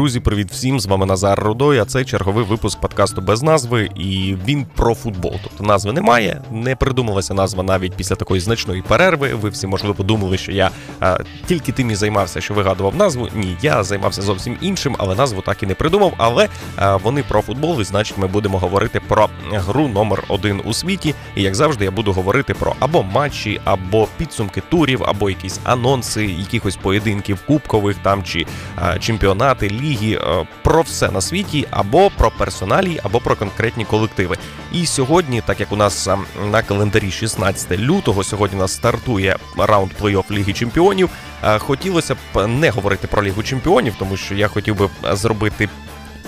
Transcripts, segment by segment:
Друзі, привіт всім! З вами Назар Рудой, а це черговий випуск подкасту без назви, і він про футбол. Тобто назви немає, не придумалася назва навіть після такої значної перерви. Ви всі можливо подумали, що я а, тільки тим і займався, що вигадував назву. Ні, я займався зовсім іншим, але назву так і не придумав. Але а, вони про футбол, і значить, ми будемо говорити про гру номер один у світі. І як завжди, я буду говорити про або матчі, або підсумки турів, або якісь анонси, якихось поєдинків кубкових там чи а, чемпіонати ліги, е, про все на світі, або про персоналі, або про конкретні колективи. І сьогодні, так як у нас е, на календарі 16 лютого, сьогодні у нас стартує раунд плей-офф Ліги Чемпіонів. е, Хотілося б не говорити про Лігу Чемпіонів, тому що я хотів би зробити.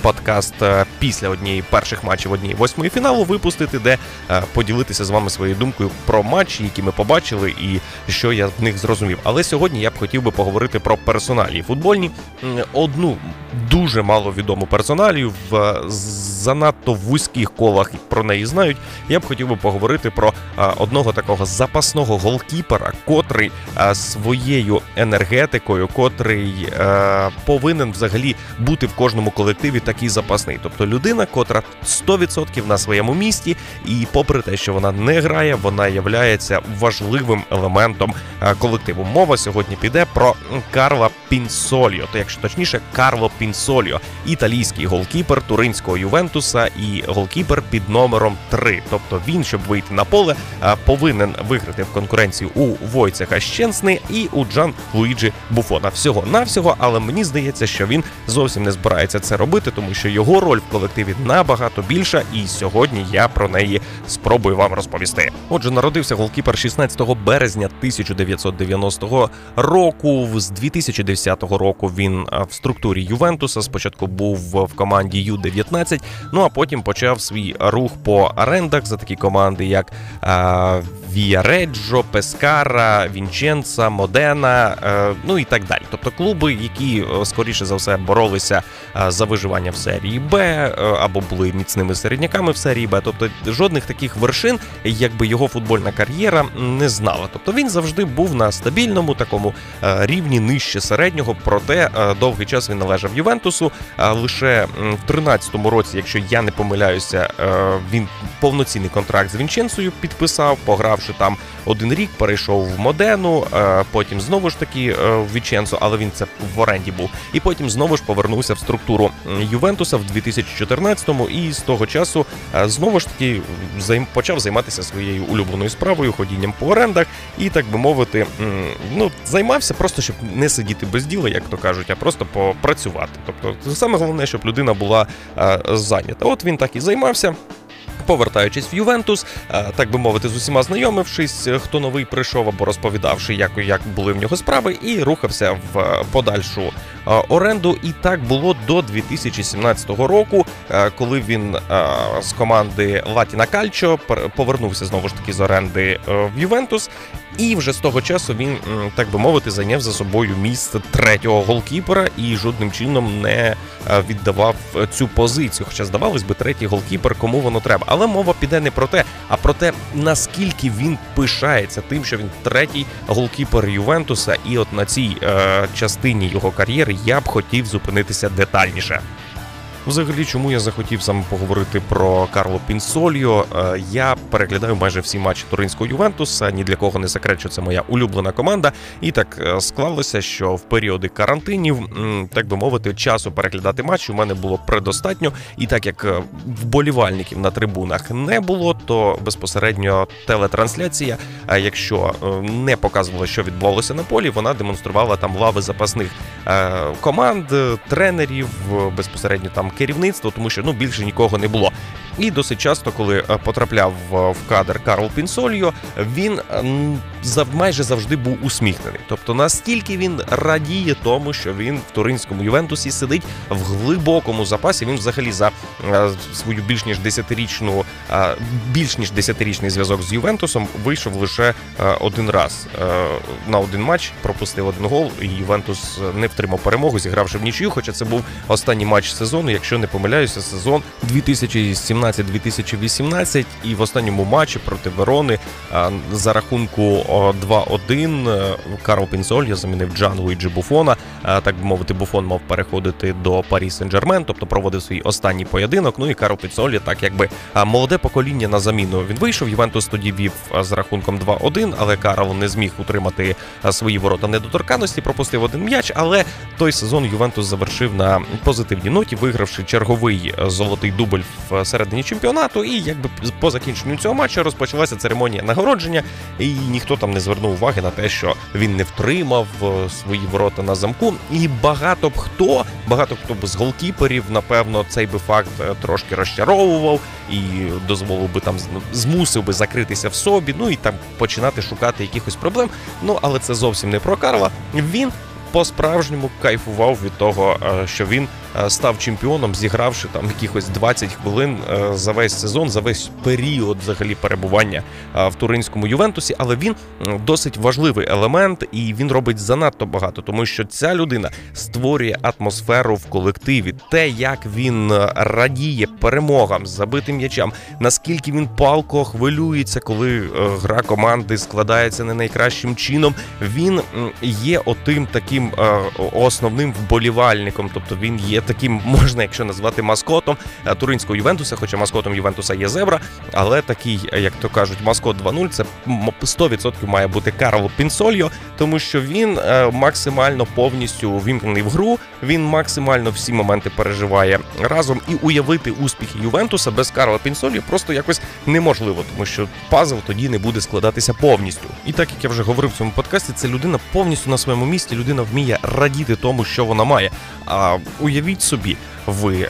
Подкаст е, після однієї перших матчів однієї восьмої фіналу випустити, де е, поділитися з вами своєю думкою про матчі, які ми побачили, і що я в них зрозумів. Але сьогодні я б хотів би поговорити про персоналі футбольні. Одну дуже маловідому персоналію в занадто вузьких колах про неї знають. Я б хотів би поговорити про е, одного такого запасного голкіпера, котрий е, своєю енергетикою, котрий е, повинен взагалі бути в кожному колективі такий запасний. Тобто людина, котра 100% на своєму місці, і попри те, що вона не грає, вона являється важливим елементом колективу. Мова сьогодні піде про Карла Пінсоліо, то якщо точніше, Карло Пінсоліо, італійський голкіпер туринського Ювентуса і голкіпер під номером 3. Тобто він, щоб вийти на поле, е, повинен виграти в конкуренції у Войцеха Щенсни і у Джан Луїджі Буфона. Всього навсього, але мені здається, що він зовсім не збирається це робити, тому що його роль в колективі набагато більша, і сьогодні я про неї спробую вам розповісти. Отже, народився голкіпер 16 березня 1990 року. З 2010 року він в структурі Ювентуса. Спочатку був в команді Ю-19, ну а потім почав свій рух по орендах за такі команди, як а, Віареджо, Пескара, Віченца, Модена, ну і так далі. Тобто клуби, які е, скоріше за все боролися е, за виживання в серії Б е, або були міцними середняками в серії Б. Тобто жодних таких вершин, якби його футбольна кар'єра не знала. Тобто він завжди був на стабільному такому рівні нижче середнього. Проте довгий час він належав Ювентусу. Лише в 13-му році, якщо я не помиляюся, він повноцінний контракт з Вінченцею підписав, погравши там один рік, перейшов в Модену, е, потім знову ж таки е, в Віченцо, але він це в оренді був. І потім знову ж повернувся в структуру Ювентуса в 2014-му і з того часу е, знову ж таки почав займатися своєю улюбленою справою, ходінням по орендах, і так би мовити, ну займався просто, щоб не сидіти без діла, як то кажуть, а просто попрацювати. Тобто, саме головне, щоб людина була зайнята. От він так і займався. Повертаючись в Ювентус, е, так би мовити, з усіма знайомившись, е, хто новий прийшов або розповідавши, як, як були в нього справи, і рухався в е, подальшу оренду. І так було до 2017 року, коли він з команди Латіна Кальчо повернувся знову ж таки з оренди в Ювентус. І вже з того часу він, так би мовити, зайняв за собою місце третього голкіпера і жодним чином не е, віддавав цю позицію. Хоча, здавалось би, третій голкіпер, кому воно треба. Але мова піде не про те, а про те, наскільки він пишається тим, що він третій голкіпер Ювентуса, і от на цій е, частині його кар'єри я б хотів зупинитися детальніше. Взагалі, чому я захотів саме поговорити про Карло Пінсольо? Е, Я переглядаю майже всі матчі туринського Ювентуса. Ні для кого не секрет, що це моя улюблена команда. І так е, склалося, що в періоди карантинів, так би мовити, часу переглядати матчі у мене було предостатньо. І так як е, вболівальників на трибунах не було, то безпосередньо телетрансляція, а якщо не показувала, що відбувалося на полі, вона демонструвала там лави запасних команд, тренерів, безпосередньо там керівництво, тому що ну більше нікого не було. І досить часто, коли е, потрапляв е, в кадр Карл Пінсольо, він м, зав- майже завжди був усміхнений. Тобто настільки він радіє тому, що він в туринському Ювентусі сидить в глибокому запасі. Він взагалі за е, свою більш ніж десятирічну, е, більш ніж десятирічний зв'язок з Ювентусом вийшов лише е, один раз е, на один матч, пропустив один гол, і Ювентус не втримав перемогу, зігравши в нічию. Хоча це був останній матч сезону, якщо не помиляюся, сезон 2017-2018, і в останньому матчі проти Верони за рахунку 2-1 е, Карло Пінсольо замінив Джан Луїджі Буфона. Так би мовити, Буфон мав переходити до Парі Сен-Жермен, тобто проводив свій останній поєдинок. Ну і Карло Пінсольо, так якби молоде покоління на заміну він вийшов. Ювентус тоді вів з рахунком 2-1, але Карл не зміг утримати свої ворота недоторканності, пропустив один м'яч. Але той сезон Ювентус завершив на позитивній ноті, вигравши черговий е, золотий дубль в середині чемпіонату. І якби по закінченню цього матчу розпочалася церемонія нагородження, і ніхто там не звернув уваги на те, що він не втримав е, свої ворота на замку. І багато б хто, багато хто б з голкіперів, напевно, цей би факт е, трошки розчаровував і дозволив би там змусив би закритися в собі, ну і там починати шукати якихось проблем. Ну але це зовсім не про Карла. Він по-справжньому кайфував від того, що він став чемпіоном, зігравши там якихось 20 хвилин е, за весь сезон, за весь період взагалі перебування в туринському Ювентусі. Але він досить важливий елемент, і він робить занадто багато, тому що ця людина створює атмосферу в колективі, те, як він радіє перемогам, забитим м'ячам, наскільки він палко хвилюється, коли гра команди складається не найкращим чином. Він є отим таким е, основним вболівальником. Тобто він є таким, можна, якщо назвати маскотом е, туринського Ювентуса, хоча маскотом Ювентуса є зебра, але такий, як то кажуть, маскот 2.0 це 100% має бути Карло Пінсольо, тому що він е, максимально повністю вімкнений в гру. Він максимально всі моменти переживає разом і уявити успіхи Ювентуса без Карла Пінсольо просто якось неможливо, тому що пазл тоді не буде складатися повністю. І так як я вже говорив в цьому подкасті, це людина повністю на своєму місці. Людина вміє радіти тому, що вона має. А уявіть собі, ви е,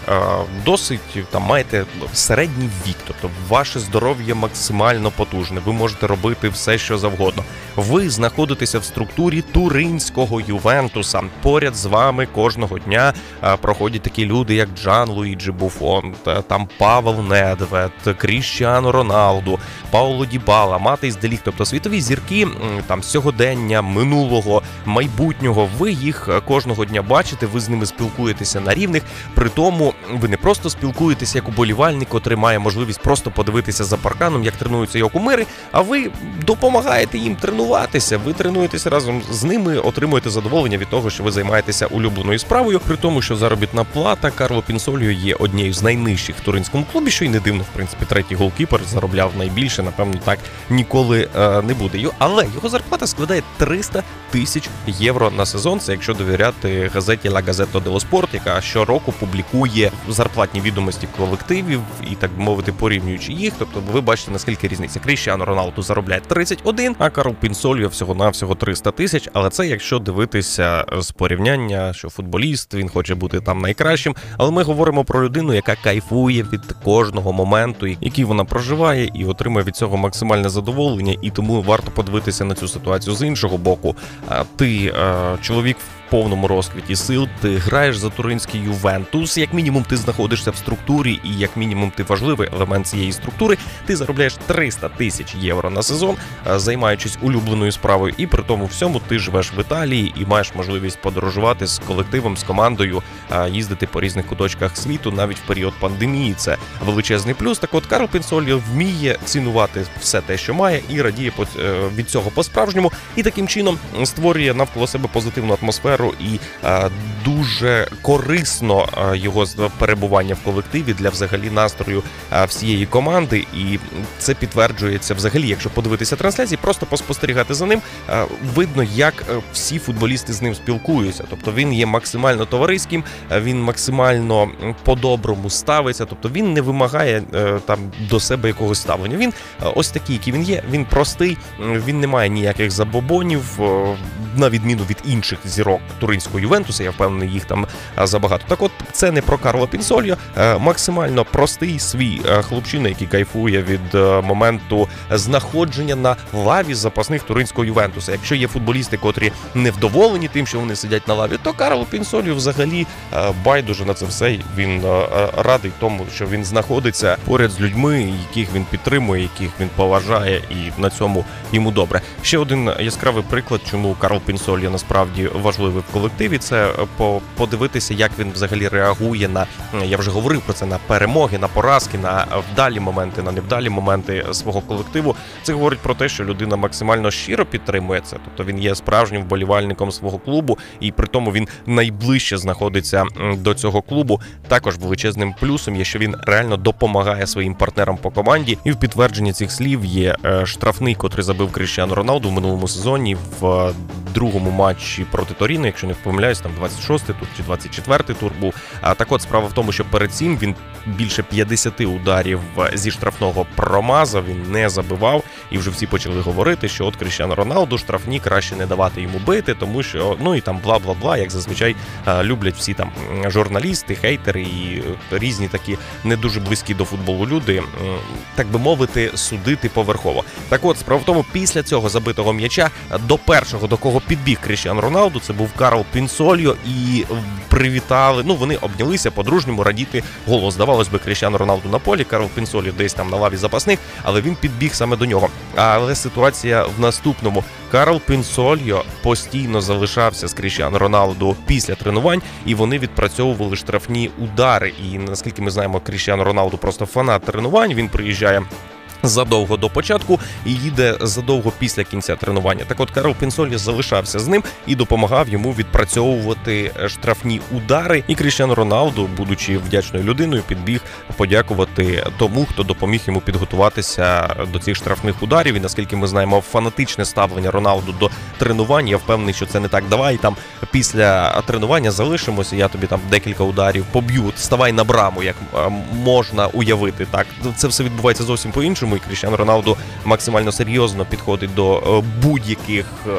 досить там маєте середній вік, тобто ваше здоров'я максимально потужне. Ви можете робити все, що завгодно. Ви знаходитеся в структурі туринського Ювентуса. Поряд з вами кожного дня е, проходять такі люди, як Джан Луїджі Буфон, там Павел Недвед, Кріщано Роналду, Пауло Дібала, Матейс Делік, тобто світові зірки там сьогодення, минулого, майбутнього. Ви їх е, кожного дня бачите. Ви з ними спілкуєтеся на рівних. При тому ви не просто спілкуєтеся як уболівальник, котрий має можливість просто подивитися за парканом, як тренуються його кумири. А ви допомагаєте їм тренуватися. Ви тренуєтеся разом з ними, отримуєте задоволення від того, що ви займаєтеся улюбленою справою. При тому, що заробітна плата Карло Пінсоліо є однією з найнижчих в туринському клубі, що й не дивно, в принципі, третій голкіпер заробляв найбільше. Напевно, так ніколи е, не буде. Але його зарплата складає 300 тисяч євро на сезон. Це якщо довіряти газеті La Gazzetta dello Sport, яка щороку публікує публікує зарплатні відомості колективів і так би мовити, порівнюючи їх. Тобто, ви бачите наскільки різниця. Кріщано Роналду заробляє 31, а Карл Пінсольо всього навсього 300 тисяч. Але це якщо дивитися з порівняння, що футболіст він хоче бути там найкращим. Але ми говоримо про людину, яка кайфує від кожного моменту, який вона проживає, і отримує від цього максимальне задоволення. І тому варто подивитися на цю ситуацію з іншого боку. Ти чоловік повному розквіті сил. Ти граєш за туринський Ювентус. Як мінімум, ти знаходишся в структурі, і як мінімум, ти важливий елемент цієї структури. Ти заробляєш 300 тисяч євро на сезон, е, займаючись улюбленою справою, і при тому всьому ти живеш в Італії і маєш можливість подорожувати з колективом, з командою, е, їздити по різних куточках світу, навіть в період пандемії. Це величезний плюс. Так, от Карл Пінсоліо вміє цінувати все те, що має, і радіє е, від цього по-справжньому, і таким чином створює навколо себе позитивну атмосферу атмосферу і а, дуже корисно а, його перебування в колективі для взагалі настрою а, всієї команди. І це підтверджується взагалі, якщо подивитися трансляції, просто поспостерігати за ним. Видно, як е, всі футболісти з ним спілкуються. Тобто він є максимально товариським, він максимально по-доброму ставиться. Тобто він не вимагає е, там до себе якогось ставлення. Він ось такий, який він є. Він простий, він не має ніяких забобонів, на відміну від інших зірок туринського Ювентуса. Я впевнений, їх там забагато. Так, от це не про Карло Пінсольо, максимально простий свій хлопчина, який кайфує від моменту знаходження на лаві запасних туринського Ювентуса. Якщо є футболісти, котрі не вдоволені тим, що вони сидять на лаві, то Карло Пінсольо взагалі байдуже на це все. Він радий тому, що він знаходиться поряд з людьми, яких він підтримує, яких він поважає, і на цьому йому добре. Ще один яскравий приклад, чому Карл Пінсольо насправді важливий в колективі. Це подивитися, як він взагалі реагує на я вже говорив про це на перемоги, на поразки, на вдалі моменти, на невдалі моменти свого колективу. Це говорить про те, що людина максимально щиро підтримує це. Тобто він є справжнім вболівальником свого клубу, і при тому він найближче знаходиться до цього клубу. Також величезним плюсом є, що він реально допомагає своїм партнерам по команді. І в підтвердженні цих слів є е, штрафний, котрий забив Кріщану Роналду в минулому сезоні в другому матчі проти Торіно, якщо не помиляюсь, там 26-й тур чи 24-й тур був. А так от справа в тому, що перед цим він більше 50 ударів зі штрафного промазав, він не забивав, і вже всі почали говорити, що от Кріщану Роналду штрафні краще не давати йому бити, тому що ну і там бла бла бла, як зазвичай люблять всі там журналісти, хейтери і різні такі не дуже близькі до футболу люди, так би мовити, судити поверхово. Так от справа в тому, після цього забитого м'яча до першого до кого підбіг Кріщан Роналду, це був Карл Пінсольо, і привітали. Ну вони обнялися по-дружньому радіти голос. Здавалось би, Кріщан Роналду на полі, Карл Пінсольо десь там на лаві запасних, але він підбіг саме до нього. Але ситуація в наступному. Карл Пінсольо постійно залишався з Кріщан Роналду після тренувань, і вони відпрацьовували штрафні удари. І наскільки ми знаємо, Кріщан Роналду просто фанат тренувань. Він приїжджає задовго до початку і їде задовго після кінця тренування. Так от Карл Пінсолі залишався з ним і допомагав йому відпрацьовувати е, штрафні удари. І Кріщан Роналду, будучи вдячною людиною, підбіг подякувати тому, хто допоміг йому підготуватися до цих штрафних ударів. І наскільки ми знаємо, фанатичне ставлення Роналду до тренувань. Я впевнений, що це не так. Давай там після тренування залишимося. Я тобі там декілька ударів поб'ю. Ставай на браму, як е, можна уявити. Так це все відбувається зовсім по іншому. Тому Кріщан Роналду максимально серйозно підходить до е, будь-яких е,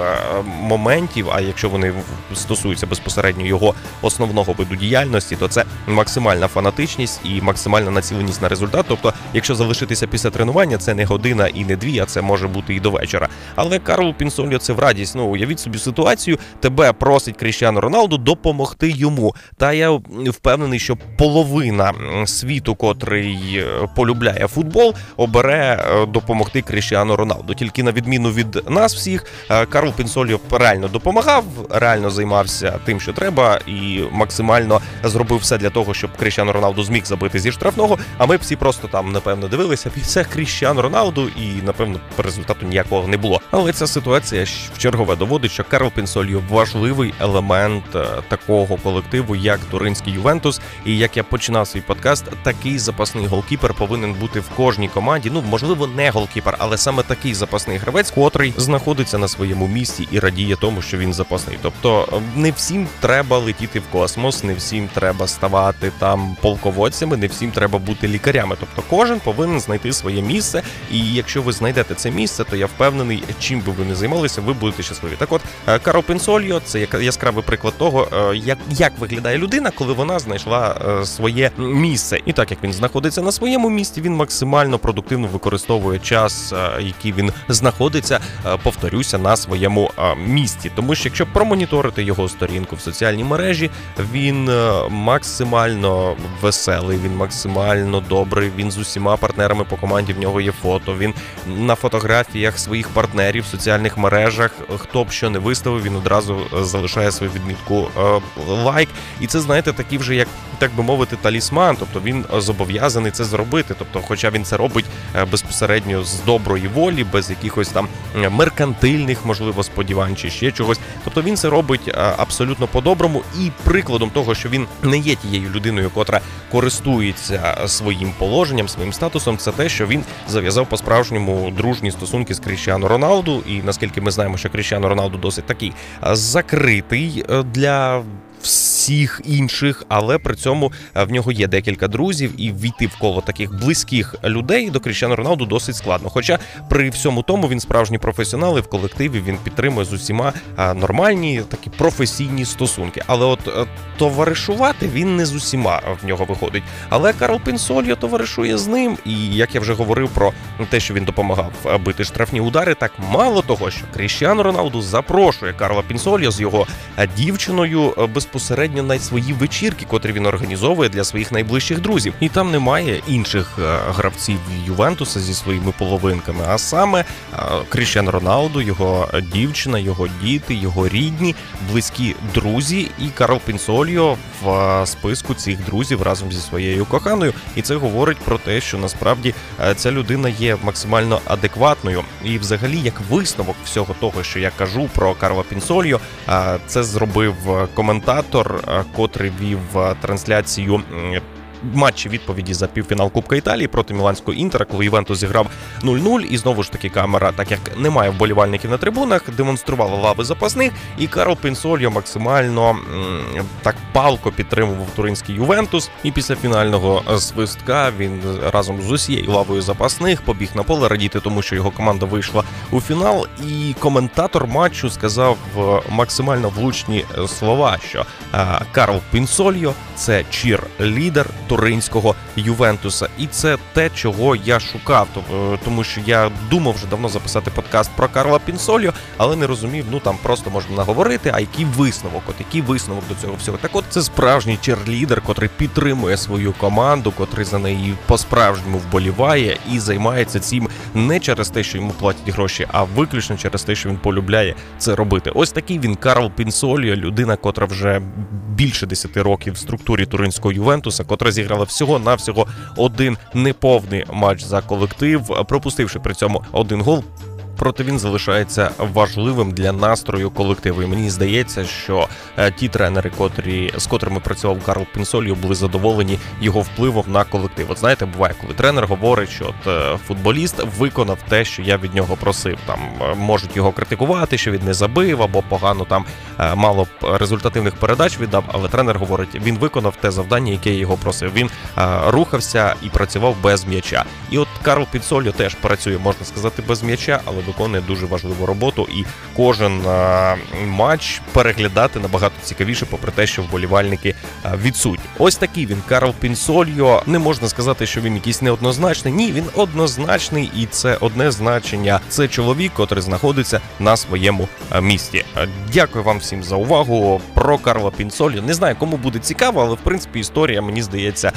моментів. А якщо вони стосуються безпосередньо його основного виду діяльності, то це максимальна фанатичність і максимальна націленість на результат. Тобто, якщо залишитися після тренування, це не година і не дві, а це може бути і до вечора. Але Карлу Пінсоліо це в радість. Ну уявіть собі ситуацію. Тебе просить Кріщану Роналду допомогти йому. Та я впевнений, що половина світу, котрий е, полюбляє футбол, обере. Допомогти Кріщіану Роналду. Тільки на відміну від нас всіх, е, Карл Пінсоліо реально допомагав, реально займався тим, що треба, і максимально зробив все для того, щоб Кріщіану Роналду зміг забити зі штрафного. А ми всі просто там напевно дивилися і це Кріщіану Роналду, і напевно результату ніякого не було. Але ця ситуація в чергове доводить, що Карл Пінсоліо важливий елемент е, такого колективу, як Туринський Ювентус. І як я починав свій подкаст, такий запасний голкіпер повинен бути в кожній команді. Ну можливо, не голкіпер, але саме такий запасний гравець, котрий знаходиться на своєму місці і радіє тому, що він запасний. Тобто е, не всім треба летіти в космос, не всім треба ставати там полководцями, не всім треба бути лікарями. Тобто, кожен повинен знайти своє місце. І якщо ви знайдете це місце, то я впевнений, чим би ви не займалися, ви будете щасливі. Так, от е, Каро Пенсольо це яскравий приклад того, е, як як виглядає людина, коли вона знайшла своє місце. І так як він знаходиться на своєму місці, він максимально продуктивно використовує час, е, який він знаходиться, е, повторюся на своєму е, місці. Тому що якщо промоніторити його сторінку в соціальній мережі, він максимально веселий, він максимально добрий. Він з усіма партнерами по команді в нього є фото. Він на фотографіях своїх партнерів в соціальних мережах. Хто б що не виставив, він одразу залишає свою відмітку лайк. І це знаєте, такий вже як так би мовити, талісман. Тобто він зобов'язаний це зробити. Тобто, хоча він це робить безпосередньо з доброї волі, без якихось там меркантильних, можливо, сподівань чи ще чогось. Тобто він це робить абсолютно по-доброму, і прикладом того, що він не є тією людиною, котра користується своїм положенням, своїм статусом, це те, що він зав'язав по справжньому дружні стосунки з Кріщано Роналду. І наскільки ми знаємо, що Кріщано Роналду досить такий закритий е, для всіх інших, але при цьому е, в нього є декілька друзів, і війти в коло таких близьких людей до Кріщану Роналду досить складно. Хоча при всьому тому він справжній професіонал і в колективі він підтримує з усіма е, нормальні такі професійні стосунки. Але от е, товаришувати він не з усіма в нього виходить. Але Карл Пінсольо товаришує з ним. І як я вже говорив про те, що він допомагав бити штрафні удари, так мало того, що Кріщану Роналду запрошує Карла Пінсольо з його дівчиною безпосередньо безпосередньо на свої вечірки, котрі він організовує для своїх найближчих друзів. І там немає інших е, гравців Ювентуса зі своїми половинками, а саме е, Кріщан Роналду, його дівчина, його діти, його рідні, близькі друзі, і Карл Пінсольо в е, списку цих друзів разом зі своєю коханою. І це говорить про те, що насправді ця людина є максимально адекватною. І, взагалі, як висновок всього того, що я кажу про Карла Пінсольо, це зробив коментатор, котрий вів е, трансляцію. Матчі відповіді за півфінал Кубка Італії проти Міланського інтера, коли Ювентус зіграв 0-0. І знову ж таки камера, так як немає вболівальників на трибунах, демонструвала лави запасних. І Карл Пінсольо максимально так палко підтримував туринський Ювентус. І після фінального е, свистка він разом з усією лавою запасних побіг на поле радіти, тому що його команда вийшла у фінал. І коментатор матчу сказав е, максимально влучні е, слова, що е, Карл Пінсольо це чір-лідер туринського Ювентуса, і це те, чого я шукав. Е, Тому що я думав вже давно записати подкаст про Карла Пінсольо, але не розумів. Ну там просто можна наговорити. А який висновок? От який висновок до цього всього? Так, от це справжній черлідер, котрий підтримує свою команду, котрий за неї по-справжньому вболіває і займається цим не через те, що йому платять гроші, а виключно через те, що він полюбляє це робити. Ось такий він Карл Пінсоліо, людина, котра вже більше 10 років в структурі туринського Ювентуса, котра зіграла всього навсього один неповний матч за колектив, пропустивши при цьому один гол. Проте він залишається важливим для настрою колективу. І мені здається, що е, ті тренери, котрі з котрими працював Карл Пінсоліо, були задоволені його впливом на колектив. От знаєте, буває, коли тренер говорить, що от е, футболіст виконав те, що я від нього просив. Там е, можуть його критикувати, що він не забив або погано там мало результативних передач віддав. Але тренер говорить, він виконав те завдання, яке я його просив. Він рухався і працював без м'яча. І от Карл Пінсоліо теж працює, можна сказати, без м'яча, але виконує дуже важливу роботу. І кожен е, матч переглядати набагато цікавіше, попри те, що вболівальники е, відсутні. Ось такий він Карл Пінсольо. Не можна сказати, що він якийсь неоднозначний. Ні, він однозначний, і це одне значення. Це чоловік, котрий знаходиться на своєму е, місці. Е, Дякую вам всім за увагу. Про Карла Пінсольо. Не знаю, кому буде цікаво, але в принципі історія мені здається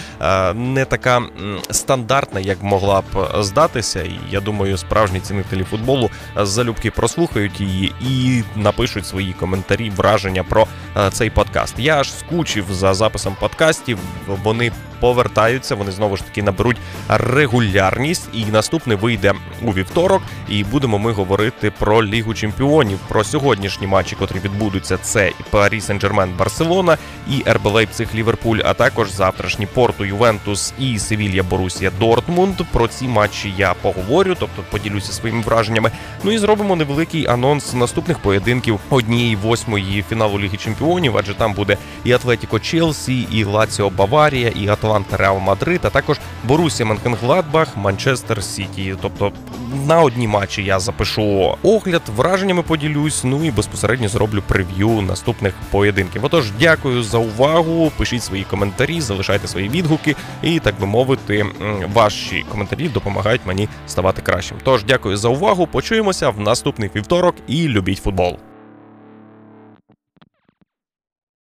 не така стандартна, як могла б здатися. І я думаю, справжні цінителі футболу е, залюбки прослухають її і напишуть свої коментарі, враження про е, цей подкаст. Я аж скучив за записом подкастів. Вони повертаються, вони знову ж таки наберуть регулярність. І наступний вийде у вівторок. І будемо ми говорити про Лігу Чемпіонів, про сьогоднішні матчі, котрі відбудуться. Це Парі Сен-Жермен Барселона, і РБ Лейпциг Ліверпуль, а також завтрашні Порту Ювентус і Севілья Борусія Дортмунд. Про ці матчі я поговорю, тобто поділюся своїми враженнями. Ну і зробимо невеликий анонс наступних поєдинків однієї восьмої фіналу Ліги Чемпіонів, адже там буде і Атлетіко Челсі, і Лаціо Баварія, і Атланта Реал Мадрид, а також Борусія Менхенгладбах, Манчестер Сіті. Тобто на одні матчі я запишу огляд, враженнями поділюсь. Ну і безпосередньо зроблю прев'ю наступних поєдинків. Отож, дякую за увагу. Пишіть свої коментарі, залишайте свої відгуки, і так би мовити, ваші коментарі допомагають мені ставати кращим. Тож дякую за увагу. Почуємося в наступний вівторок і любіть футбол.